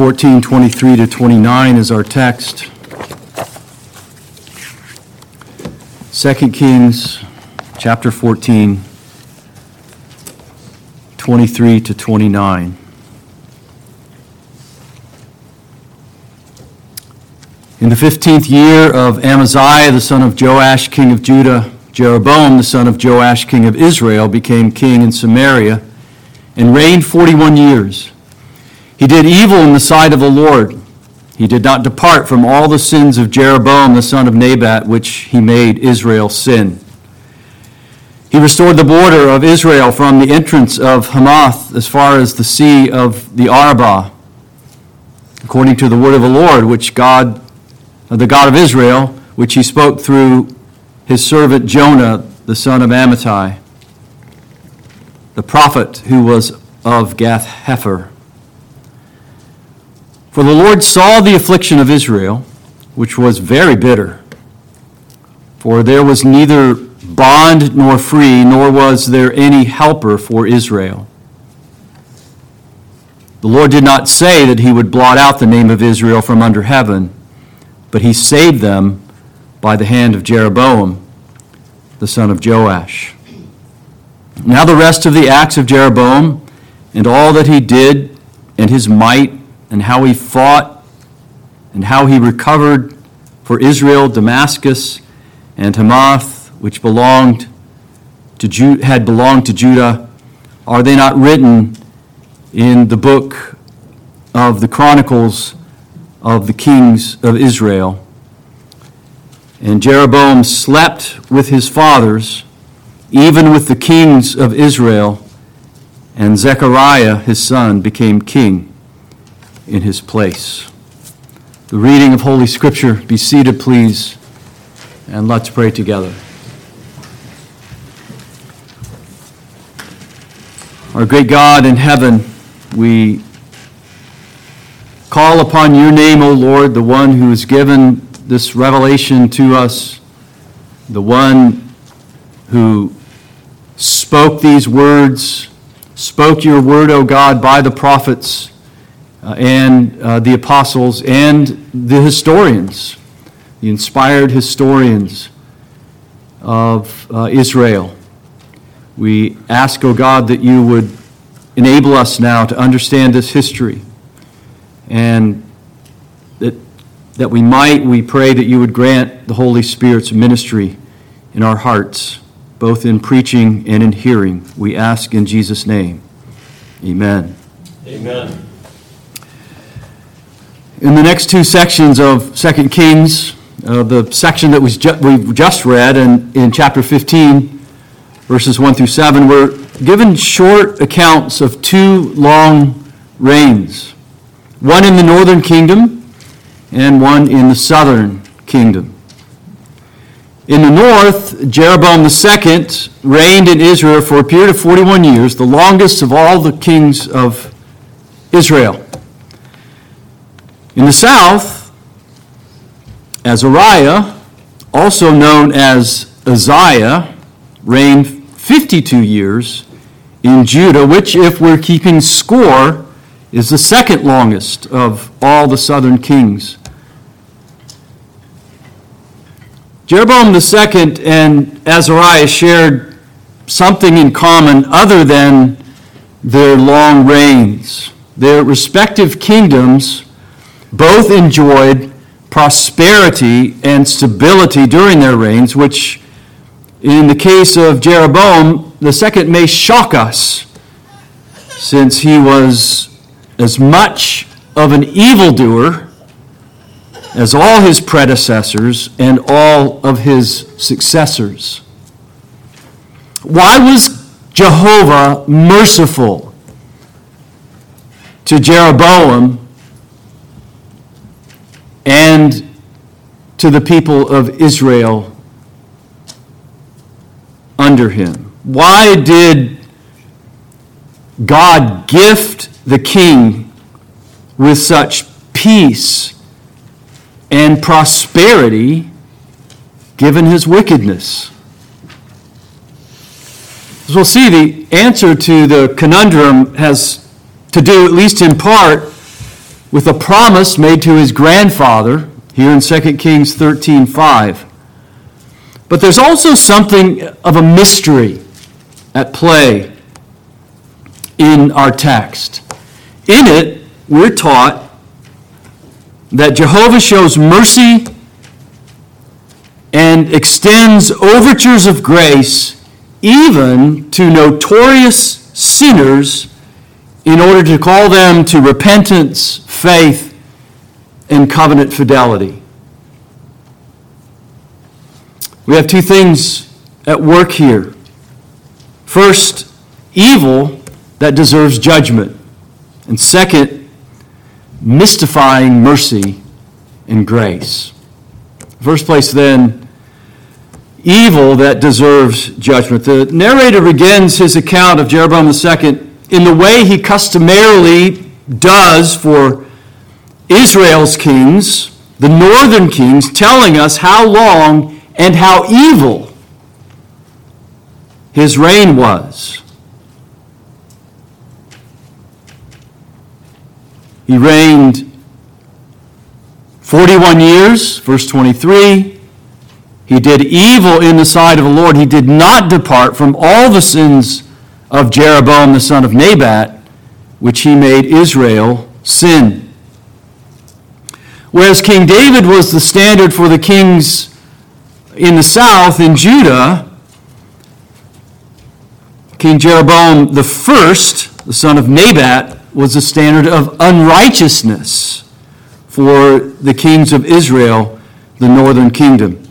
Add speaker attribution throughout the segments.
Speaker 1: 14, 23 to 29 is our text. 2 Kings, chapter 14, 23 to 29. In the fifteenth year of Amaziah, the son of Joash, king of Judah, Jeroboam, the son of Joash, king of Israel, became king in Samaria and reigned forty-one years. He did evil in the sight of the Lord. He did not depart from all the sins of Jeroboam, the son of Nebat, which he made Israel sin. He restored the border of Israel from the entrance of Hamath as far as the sea of the Arabah, according to the word of the Lord, which God, the God of Israel, which he spoke through his servant Jonah, the son of Amittai, the prophet who was of Gath Hepher. For the Lord saw the affliction of Israel, which was very bitter. For there was neither bond nor free, nor was there any helper for Israel. The Lord did not say that he would blot out the name of Israel from under heaven, but he saved them by the hand of Jeroboam, the son of Joash. Now, the rest of the acts of Jeroboam and all that he did and his might and how he fought and how he recovered for Israel Damascus and Hamath, which belonged to Ju- had belonged to Judah, are they not written in the book of the Chronicles of the kings of Israel? And Jeroboam slept with his fathers, even with the kings of Israel, and Zechariah his son became king in his place. The reading of Holy Scripture. Be seated, please, and let's pray together. Our great God in heaven, we call upon your name, O Lord, the one who has given this revelation to us, the one who spoke these words, spoke your word, O God, by the prophets uh, and uh, the apostles and the historians, the inspired historians of uh, Israel. We ask, O oh God, that you would enable us now to understand this history and that, that we might, we pray that you would grant the Holy Spirit's ministry in our hearts, both in preaching and in hearing. We ask in Jesus' name. Amen.
Speaker 2: Amen.
Speaker 1: In the next two sections of 2 Kings, uh, the section that was ju- we've just read in, in chapter 15, verses 1 through 7, we're given short accounts of two long reigns one in the northern kingdom and one in the southern kingdom. In the north, Jeroboam II reigned in Israel for a period of 41 years, the longest of all the kings of Israel. In the south, Azariah, also known as Uzziah, reigned 52 years in Judah, which, if we're keeping score, is the second longest of all the southern kings. Jeroboam II and Azariah shared something in common other than their long reigns. Their respective kingdoms both enjoyed prosperity and stability during their reigns, which, in the case of Jeroboam, the second may shock us, since he was as much of an evildoer as all his predecessors and all of his successors. Why was Jehovah merciful to Jeroboam and to the people of Israel under him. Why did God gift the king with such peace and prosperity given his wickedness? As we'll see, the answer to the conundrum has to do, at least in part, with a promise made to his grandfather here in 2 Kings 13:5. But there's also something of a mystery at play in our text. In it, we're taught that Jehovah shows mercy and extends overtures of grace even to notorious sinners in order to call them to repentance, faith, and covenant fidelity. We have two things at work here. First, evil that deserves judgment. And second, mystifying mercy and grace. First place, then, evil that deserves judgment. The narrator begins his account of Jeroboam II in the way he customarily does for Israel's kings, the northern kings, telling us how long and how evil his reign was. He reigned 41 years, verse 23. He did evil in the sight of the Lord. He did not depart from all the sins of Jeroboam the son of Nebat, which he made Israel sin. Whereas King David was the standard for the kings in the south, in Judah, King Jeroboam the first, the son of Nebat, was the standard of unrighteousness for the kings of Israel, the northern kingdom.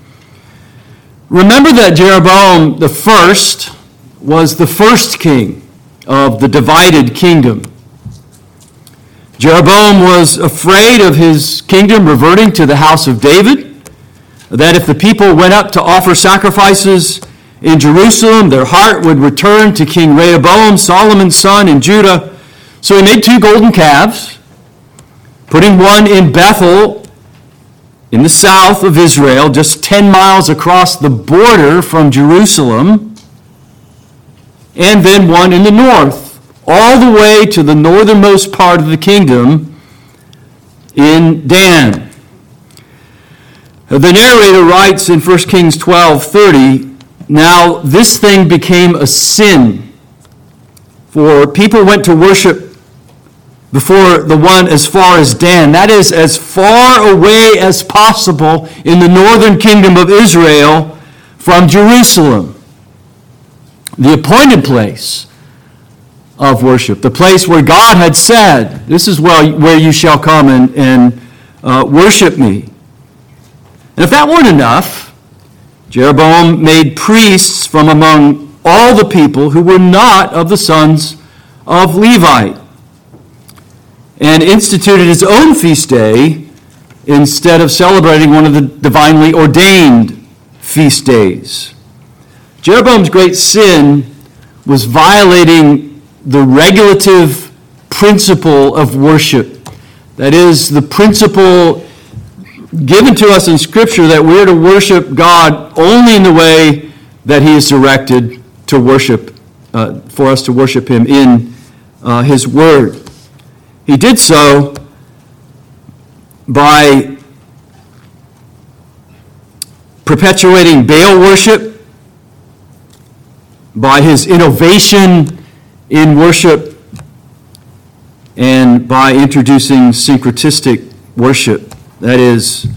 Speaker 1: Remember that Jeroboam the first was the first king of the divided kingdom. Jeroboam was afraid of his kingdom reverting to the house of David, that if the people went up to offer sacrifices in Jerusalem, their heart would return to King Rehoboam, Solomon's son in Judah. So he made two golden calves putting one in Bethel in the south of Israel, just 10 miles across the border from Jerusalem, and then one in the north, all the way to the northernmost part of the kingdom in Dan. The narrator writes in 1 Kings 12 30, Now this thing became a sin, for people went to worship before the one as far as Dan. That is as far away as possible in the northern kingdom of Israel from Jerusalem. The appointed place of worship, the place where God had said, This is where, where you shall come and, and uh, worship me. And if that weren't enough, Jeroboam made priests from among all the people who were not of the sons of Levi and instituted his own feast day instead of celebrating one of the divinely ordained feast days. Jeroboam's great sin was violating the regulative principle of worship. That is, the principle given to us in Scripture that we're to worship God only in the way that He is directed to worship, uh, for us to worship Him in uh, His Word. He did so by perpetuating Baal worship, by his innovation in worship, and by introducing syncretistic worship. That is,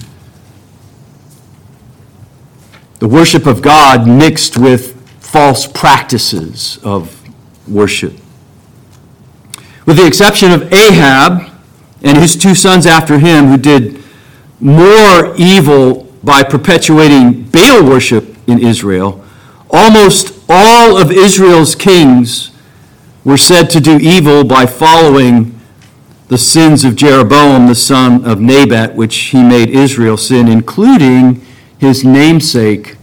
Speaker 1: the worship of God mixed with false practices of worship. With the exception of Ahab and his two sons after him, who did more evil by perpetuating Baal worship in Israel, almost all of Israel's kings were said to do evil by following the sins of Jeroboam, the son of Nebat, which he made Israel sin, including his namesake,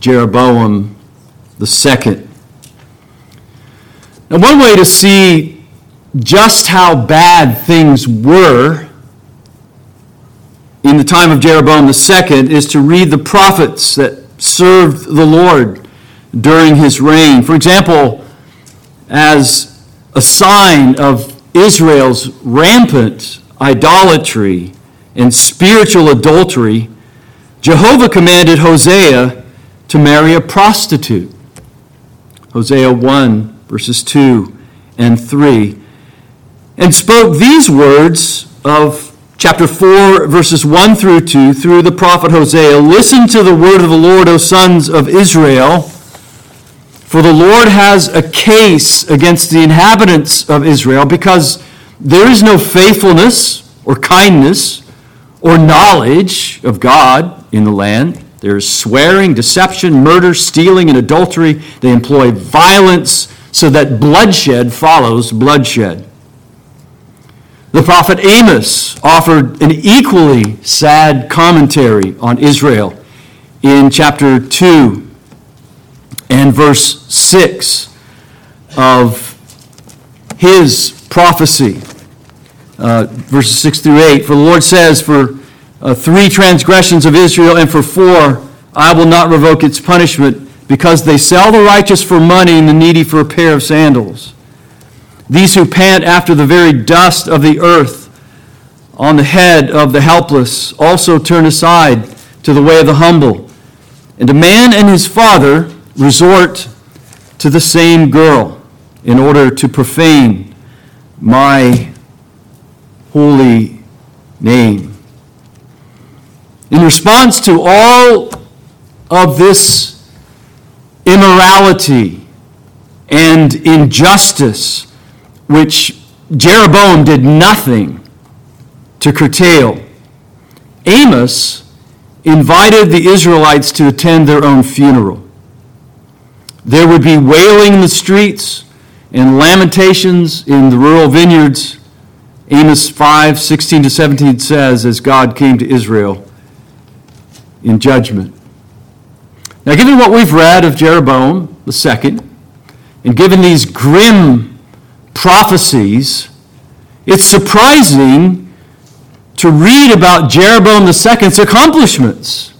Speaker 1: Jeroboam the second. Now, one way to see just how bad things were in the time of Jeroboam II is to read the prophets that served the Lord during his reign. For example, as a sign of Israel's rampant idolatry, and spiritual adultery, Jehovah commanded Hosea to marry a prostitute. Hosea 1, verses 2 and 3, and spoke these words of chapter 4, verses 1 through 2, through the prophet Hosea Listen to the word of the Lord, O sons of Israel. For the Lord has a case against the inhabitants of Israel because there is no faithfulness or kindness or knowledge of God in the land. There is swearing, deception, murder, stealing, and adultery. They employ violence so that bloodshed follows bloodshed. The prophet Amos offered an equally sad commentary on Israel in chapter 2 and verse 6 of his prophecy. Uh, verses 6 through 8. For the Lord says, For uh, three transgressions of Israel, and for four, I will not revoke its punishment, because they sell the righteous for money and the needy for a pair of sandals. These who pant after the very dust of the earth on the head of the helpless also turn aside to the way of the humble. And a man and his father resort to the same girl in order to profane my holy name. In response to all of this immorality and injustice, which Jeroboam did nothing to curtail, Amos invited the Israelites to attend their own funeral. There would be wailing in the streets and lamentations in the rural vineyards. Amos 5 16 to 17 says, as God came to Israel in judgment. Now, given what we've read of Jeroboam the second, and given these grim prophecies, it's surprising to read about Jeroboam II's accomplishments.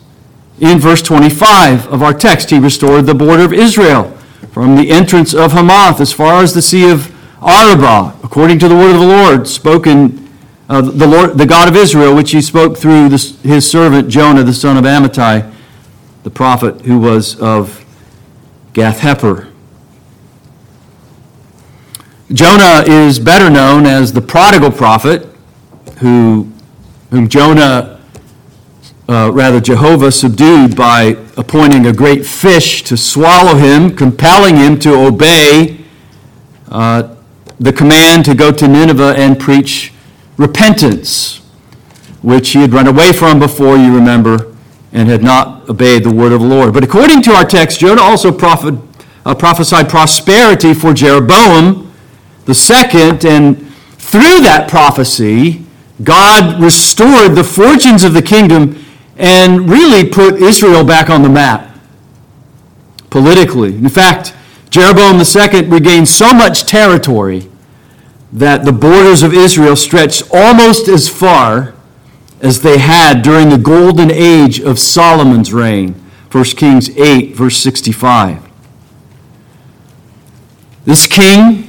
Speaker 1: In verse 25 of our text, he restored the border of Israel from the entrance of Hamath as far as the Sea of Arabah, according to the word of the Lord, spoken uh, the Lord, the God of Israel, which he spoke through his servant Jonah, the son of Amittai, the prophet who was of Gath Hepher. Jonah is better known as the prodigal prophet, who, whom Jonah, uh, rather Jehovah, subdued by appointing a great fish to swallow him, compelling him to obey uh, the command to go to Nineveh and preach repentance, which he had run away from before, you remember, and had not obeyed the word of the Lord. But according to our text, Jonah also prophet, uh, prophesied prosperity for Jeroboam the second, and through that prophecy, God restored the fortunes of the kingdom and really put Israel back on the map politically. In fact, Jeroboam II regained so much territory that the borders of Israel stretched almost as far as they had during the golden age of Solomon's reign. 1 Kings 8, verse 65. This king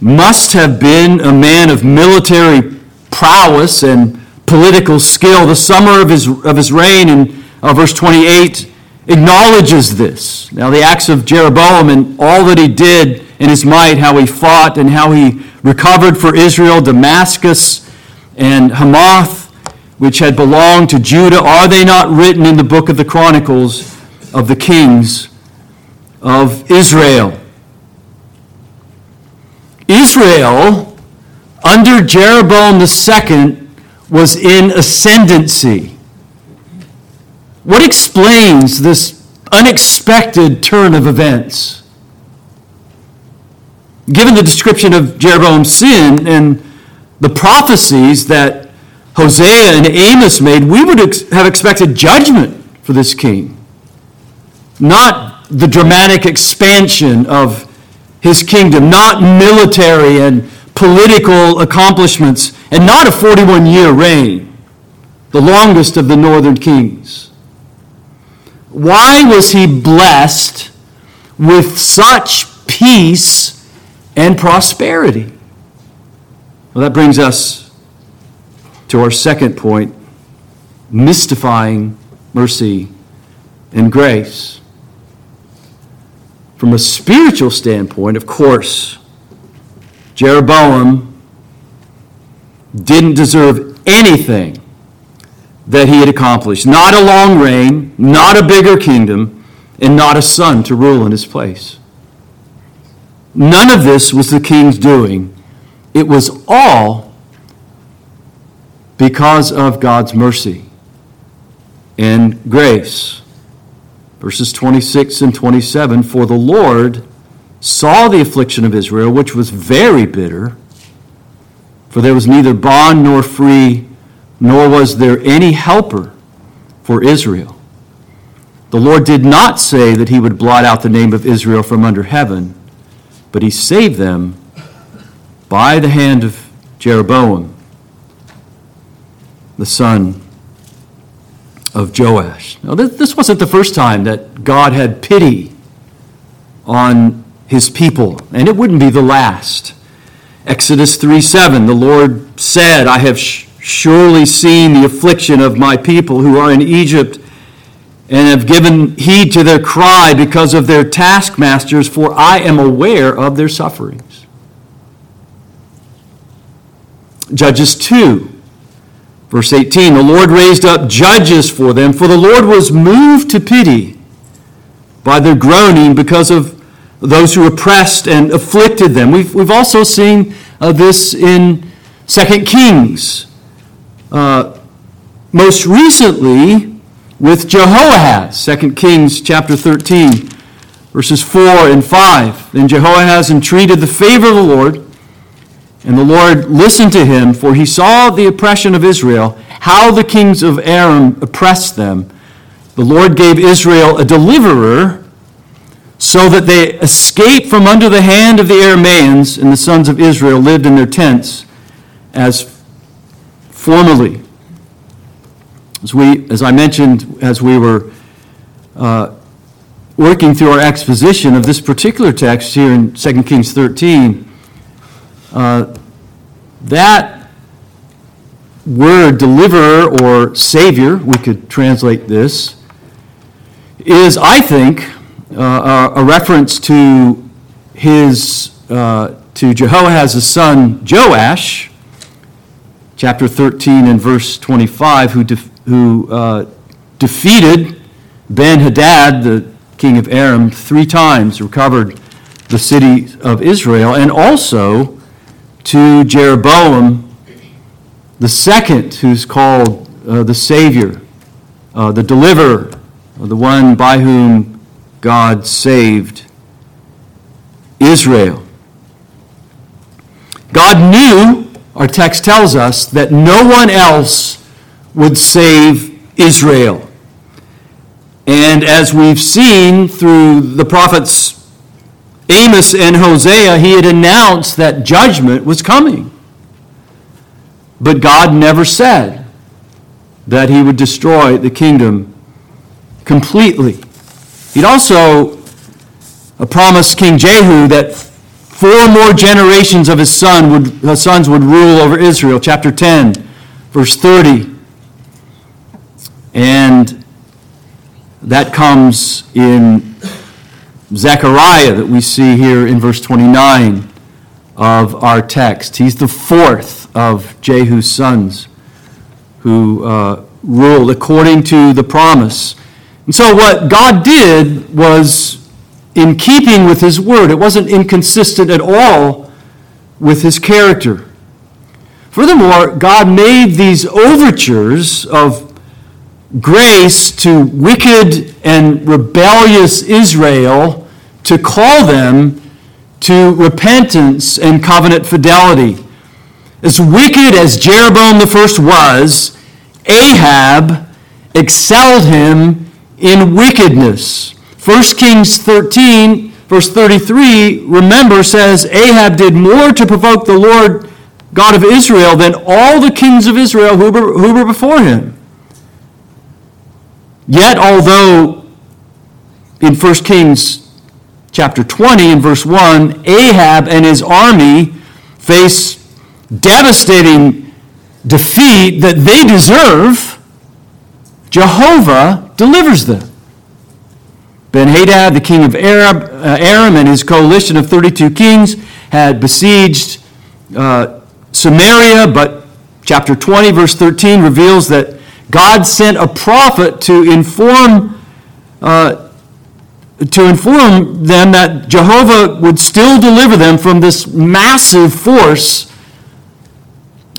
Speaker 1: must have been a man of military prowess and political skill. The summer of his, of his reign in uh, verse 28 acknowledges this. Now, the acts of Jeroboam and all that he did in his might, how he fought and how he recovered for Israel Damascus and Hamath, which had belonged to Judah, are they not written in the book of the Chronicles of the kings of Israel? Israel, under Jeroboam II, was in ascendancy. What explains this unexpected turn of events? given the description of Jeroboam's sin and the prophecies that Hosea and Amos made, we would ex- have expected judgment for this king, not the dramatic expansion of his kingdom, not military and political accomplishments, and not a 41 year reign, the longest of the northern kings. Why was he blessed with such peace and prosperity. Well, that brings us to our second point mystifying mercy and grace. From a spiritual standpoint, of course, Jeroboam didn't deserve anything that he had accomplished. Not a long reign, not a bigger kingdom, and not a son to rule in his place. None of this was the king's doing. It was all because of God's mercy and grace. Verses 26 and 27 For the Lord saw the affliction of Israel, which was very bitter, for there was neither bond nor free, nor was there any helper for Israel. The Lord did not say that he would blot out the name of Israel from under heaven, but he saved them by the hand of Jeroboam, the son of Joash. Now, this wasn't the first time that God had pity on his people, and it wouldn't be the last. Exodus 3 7, the Lord said, I have surely seen the affliction of my people who are in Egypt and have given heed to their cry because of their taskmasters, for I am aware of their sufferings. Judges 2 Verse 18 The Lord raised up judges for them, for the Lord was moved to pity by their groaning because of those who oppressed and afflicted them. We've, we've also seen uh, this in 2 Kings. Uh, most recently with Jehoahaz, 2 Kings chapter 13, verses 4 and 5. Then Jehoahaz entreated the favor of the Lord and the Lord listened to him, for he saw the oppression of Israel, how the kings of Aram oppressed them. The Lord gave Israel a deliverer so that they escaped from under the hand of the Arameans, and the sons of Israel lived in their tents as formerly. As, we, as I mentioned, as we were uh, working through our exposition of this particular text here in 2 Kings 13, uh, that word deliverer or savior, we could translate this, is, I think, uh, a reference to his, uh, to Jehoahaz's son Joash, chapter 13 and verse 25, who, who uh, defeated Ben Hadad, the king of Aram, three times, recovered the city of Israel, and also to Jeroboam the second, who's called uh, the Savior, uh, the deliverer, the one by whom God saved Israel. God knew, our text tells us, that no one else would save Israel. And as we've seen through the prophets Amos and Hosea, he had announced that judgment was coming. But God never said that he would destroy the kingdom completely. He'd also promised King Jehu that four more generations of his son would, his sons would rule over Israel. Chapter 10, verse 30. And that comes in Zechariah that we see here in verse 29 of our text. He's the fourth of Jehu's sons who uh, ruled according to the promise. So, what God did was in keeping with his word, it wasn't inconsistent at all with his character. Furthermore, God made these overtures of grace to wicked and rebellious Israel to call them to repentance and covenant fidelity. As wicked as Jeroboam the first was, Ahab excelled him in wickedness. 1 Kings 13, verse 33, remember, says Ahab did more to provoke the Lord God of Israel than all the kings of Israel who were, who were before him. Yet, although in 1 Kings chapter 20 and verse 1, Ahab and his army face devastating defeat that they deserve, Jehovah delivers them. Ben Hadad, the king of Arab, uh, Aram, and his coalition of 32 kings had besieged uh, Samaria, but chapter 20, verse 13 reveals that God sent a prophet to inform uh, to inform them that Jehovah would still deliver them from this massive force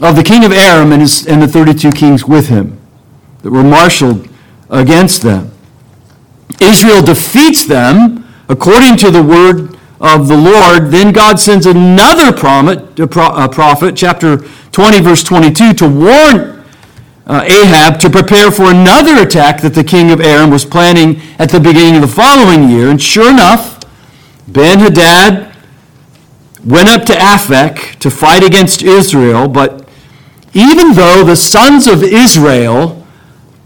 Speaker 1: of the king of Aram and, his, and the 32 kings with him that were marshaled against them. Israel defeats them according to the word of the Lord. Then God sends another prophet, chapter 20, verse 22, to warn uh, Ahab to prepare for another attack that the king of Aram was planning at the beginning of the following year. And sure enough, Ben Hadad went up to Aphek to fight against Israel, but even though the sons of Israel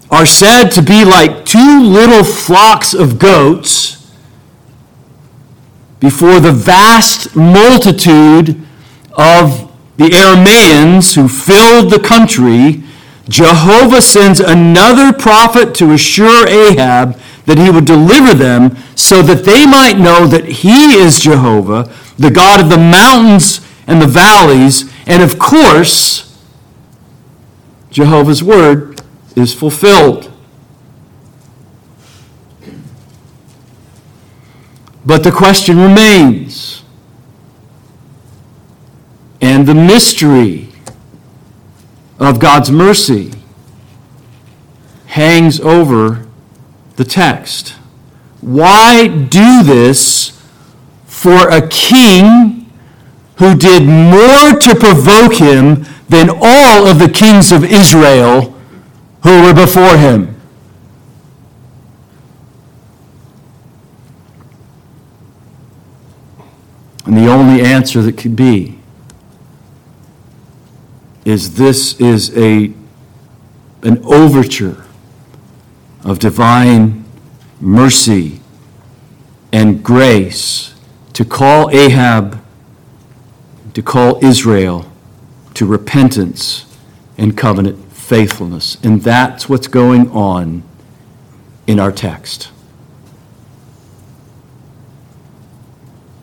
Speaker 1: are said to be like two little flocks of goats before the vast multitude of the Aramaeans who filled the country, Jehovah sends another prophet to assure Ahab that he would deliver them so that they might know that he is Jehovah, the God of the mountains and the valleys, and of course, Jehovah's word is fulfilled. But the question remains. And the mystery of God's mercy hangs over the text. Why do this for a king who did more to provoke him than all of the kings of Israel who were before him? And the only answer that could be is this is a, an overture of divine mercy and grace to call Ahab, to call Israel to repentance and covenant faithfulness. And that's what's going on in our text.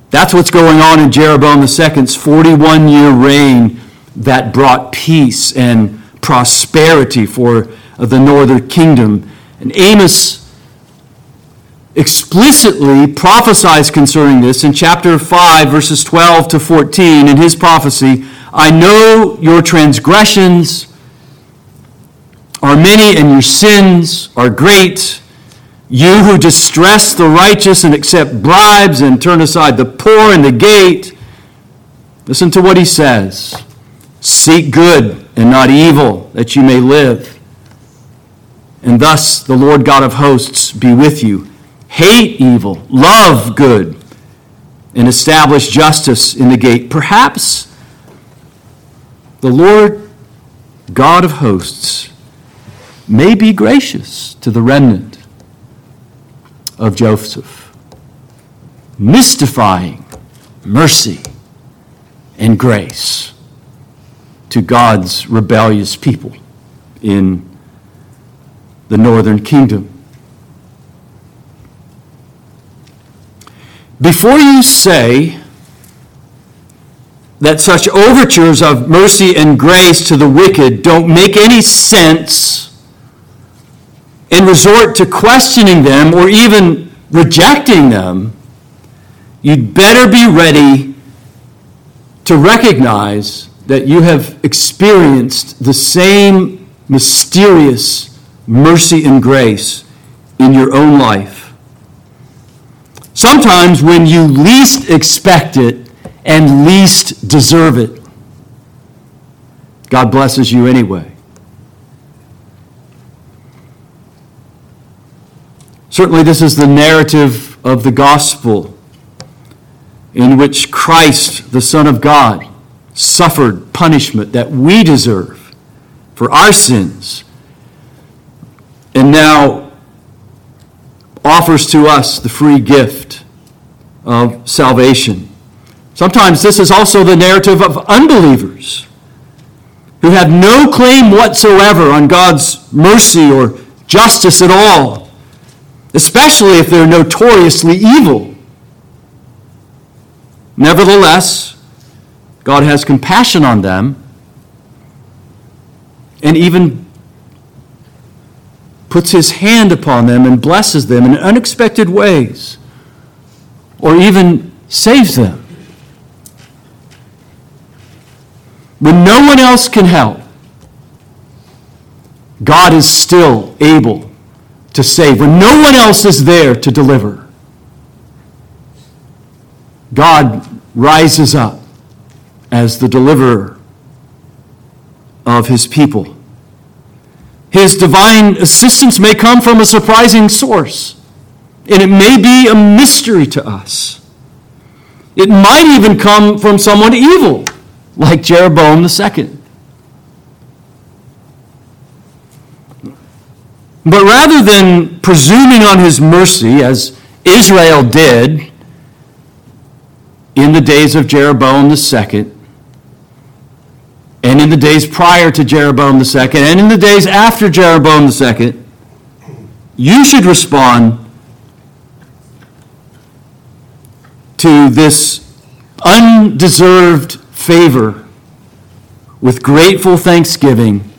Speaker 1: That's what's going on in Jeroboam II's 41 year reign that brought peace and prosperity for the northern kingdom. And Amos explicitly prophesies concerning this in chapter 5, verses 12 to 14. In his prophecy, I know your transgressions are many and your sins are great. You who distress the righteous and accept bribes and turn aside the poor and the gate. Listen to what he says Seek good and not evil, that you may live. And thus the Lord God of hosts be with you. Hate evil, love good, and establish justice in the gate. Perhaps the Lord God of hosts may be gracious to the remnant of Joseph, mystifying mercy and grace to God's rebellious people in the northern kingdom. Before you say that such overtures of mercy and grace to the wicked don't make any sense, and resort to questioning them or even rejecting them, you'd better be ready to recognize that you have experienced the same mysterious mercy and grace in your own life. Sometimes when you least expect it and least deserve it, God blesses you anyway. Certainly, this is the narrative of the gospel in which Christ, the Son of God, suffered punishment that we deserve for our sins and now offers to us the free gift of salvation. Sometimes this is also the narrative of unbelievers who have no claim whatsoever on God's mercy or justice at all, especially if they're notoriously evil. Nevertheless, God has compassion on them and even puts his hand upon them and blesses them in unexpected ways, or even saves them. When no one else can help, God is still able to save. When no one else is there to deliver, God rises up as the deliverer of his people. His divine assistance may come from a surprising source, and it may be a mystery to us. It might even come from someone evil, like Jeroboam II. But rather than presuming on his mercy, as Israel did in the days of Jeroboam II, and in the days prior to Jeroboam II, and in the days after Jeroboam II, you should respond to this undeserved favor with grateful thanksgiving,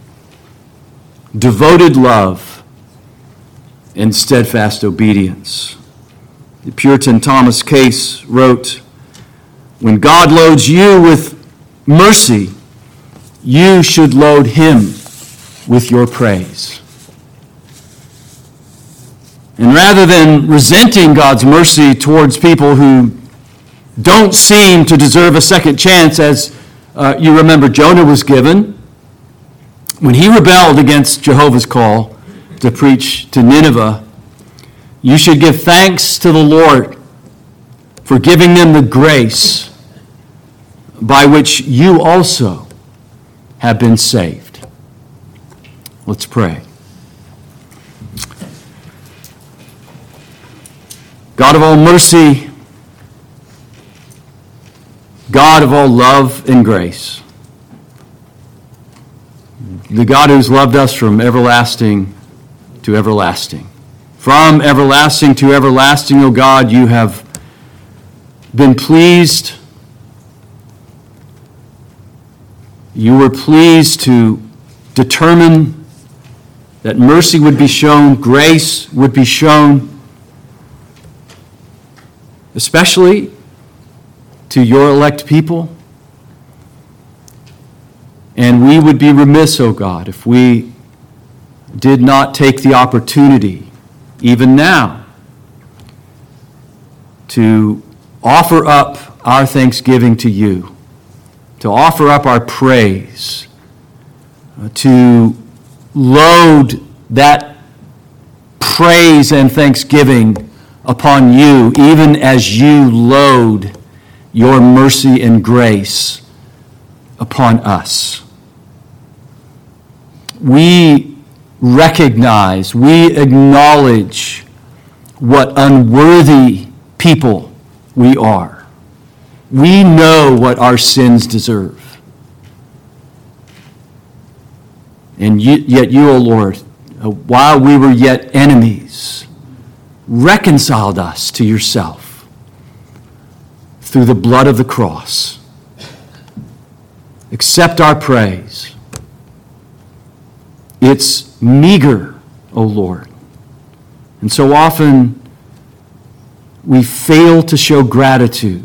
Speaker 1: devoted love, and steadfast obedience. The Puritan Thomas Case wrote, When God loads you with mercy, you should load him with your praise. And rather than resenting God's mercy towards people who don't seem to deserve a second chance, as uh, you remember Jonah was given, when he rebelled against Jehovah's call, to preach to Nineveh, you should give thanks to the Lord for giving them the grace by which you also have been saved. Let's pray. God of all mercy, God of all love and grace, the God who's loved us from everlasting to everlasting. From everlasting to everlasting, O God, you have been pleased. You were pleased to determine that mercy would be shown, grace would be shown, especially to your elect people. And we would be remiss, O God, if we did not take the opportunity, even now, to offer up our thanksgiving to you, to offer up our praise, uh, to load that praise and thanksgiving upon you, even as you load your mercy and grace upon us. We recognize, we acknowledge what unworthy people we are. We know what our sins deserve. And yet you, O Lord, uh, while we were yet enemies, reconciled us to yourself through the blood of the cross. Accept our praise. It's meager, O Lord. And so often we fail to show gratitude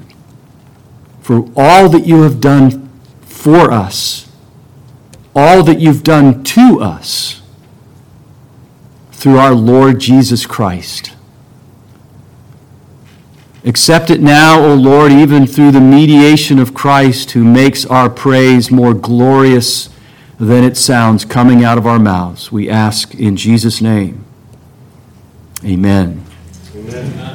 Speaker 1: for all that you have done for us, all that you've done to us through our Lord Jesus Christ. Accept it now, O Lord, even through the mediation of Christ, who makes our praise more glorious than it sounds coming out of our mouths. We ask in Jesus' name. Amen. Amen.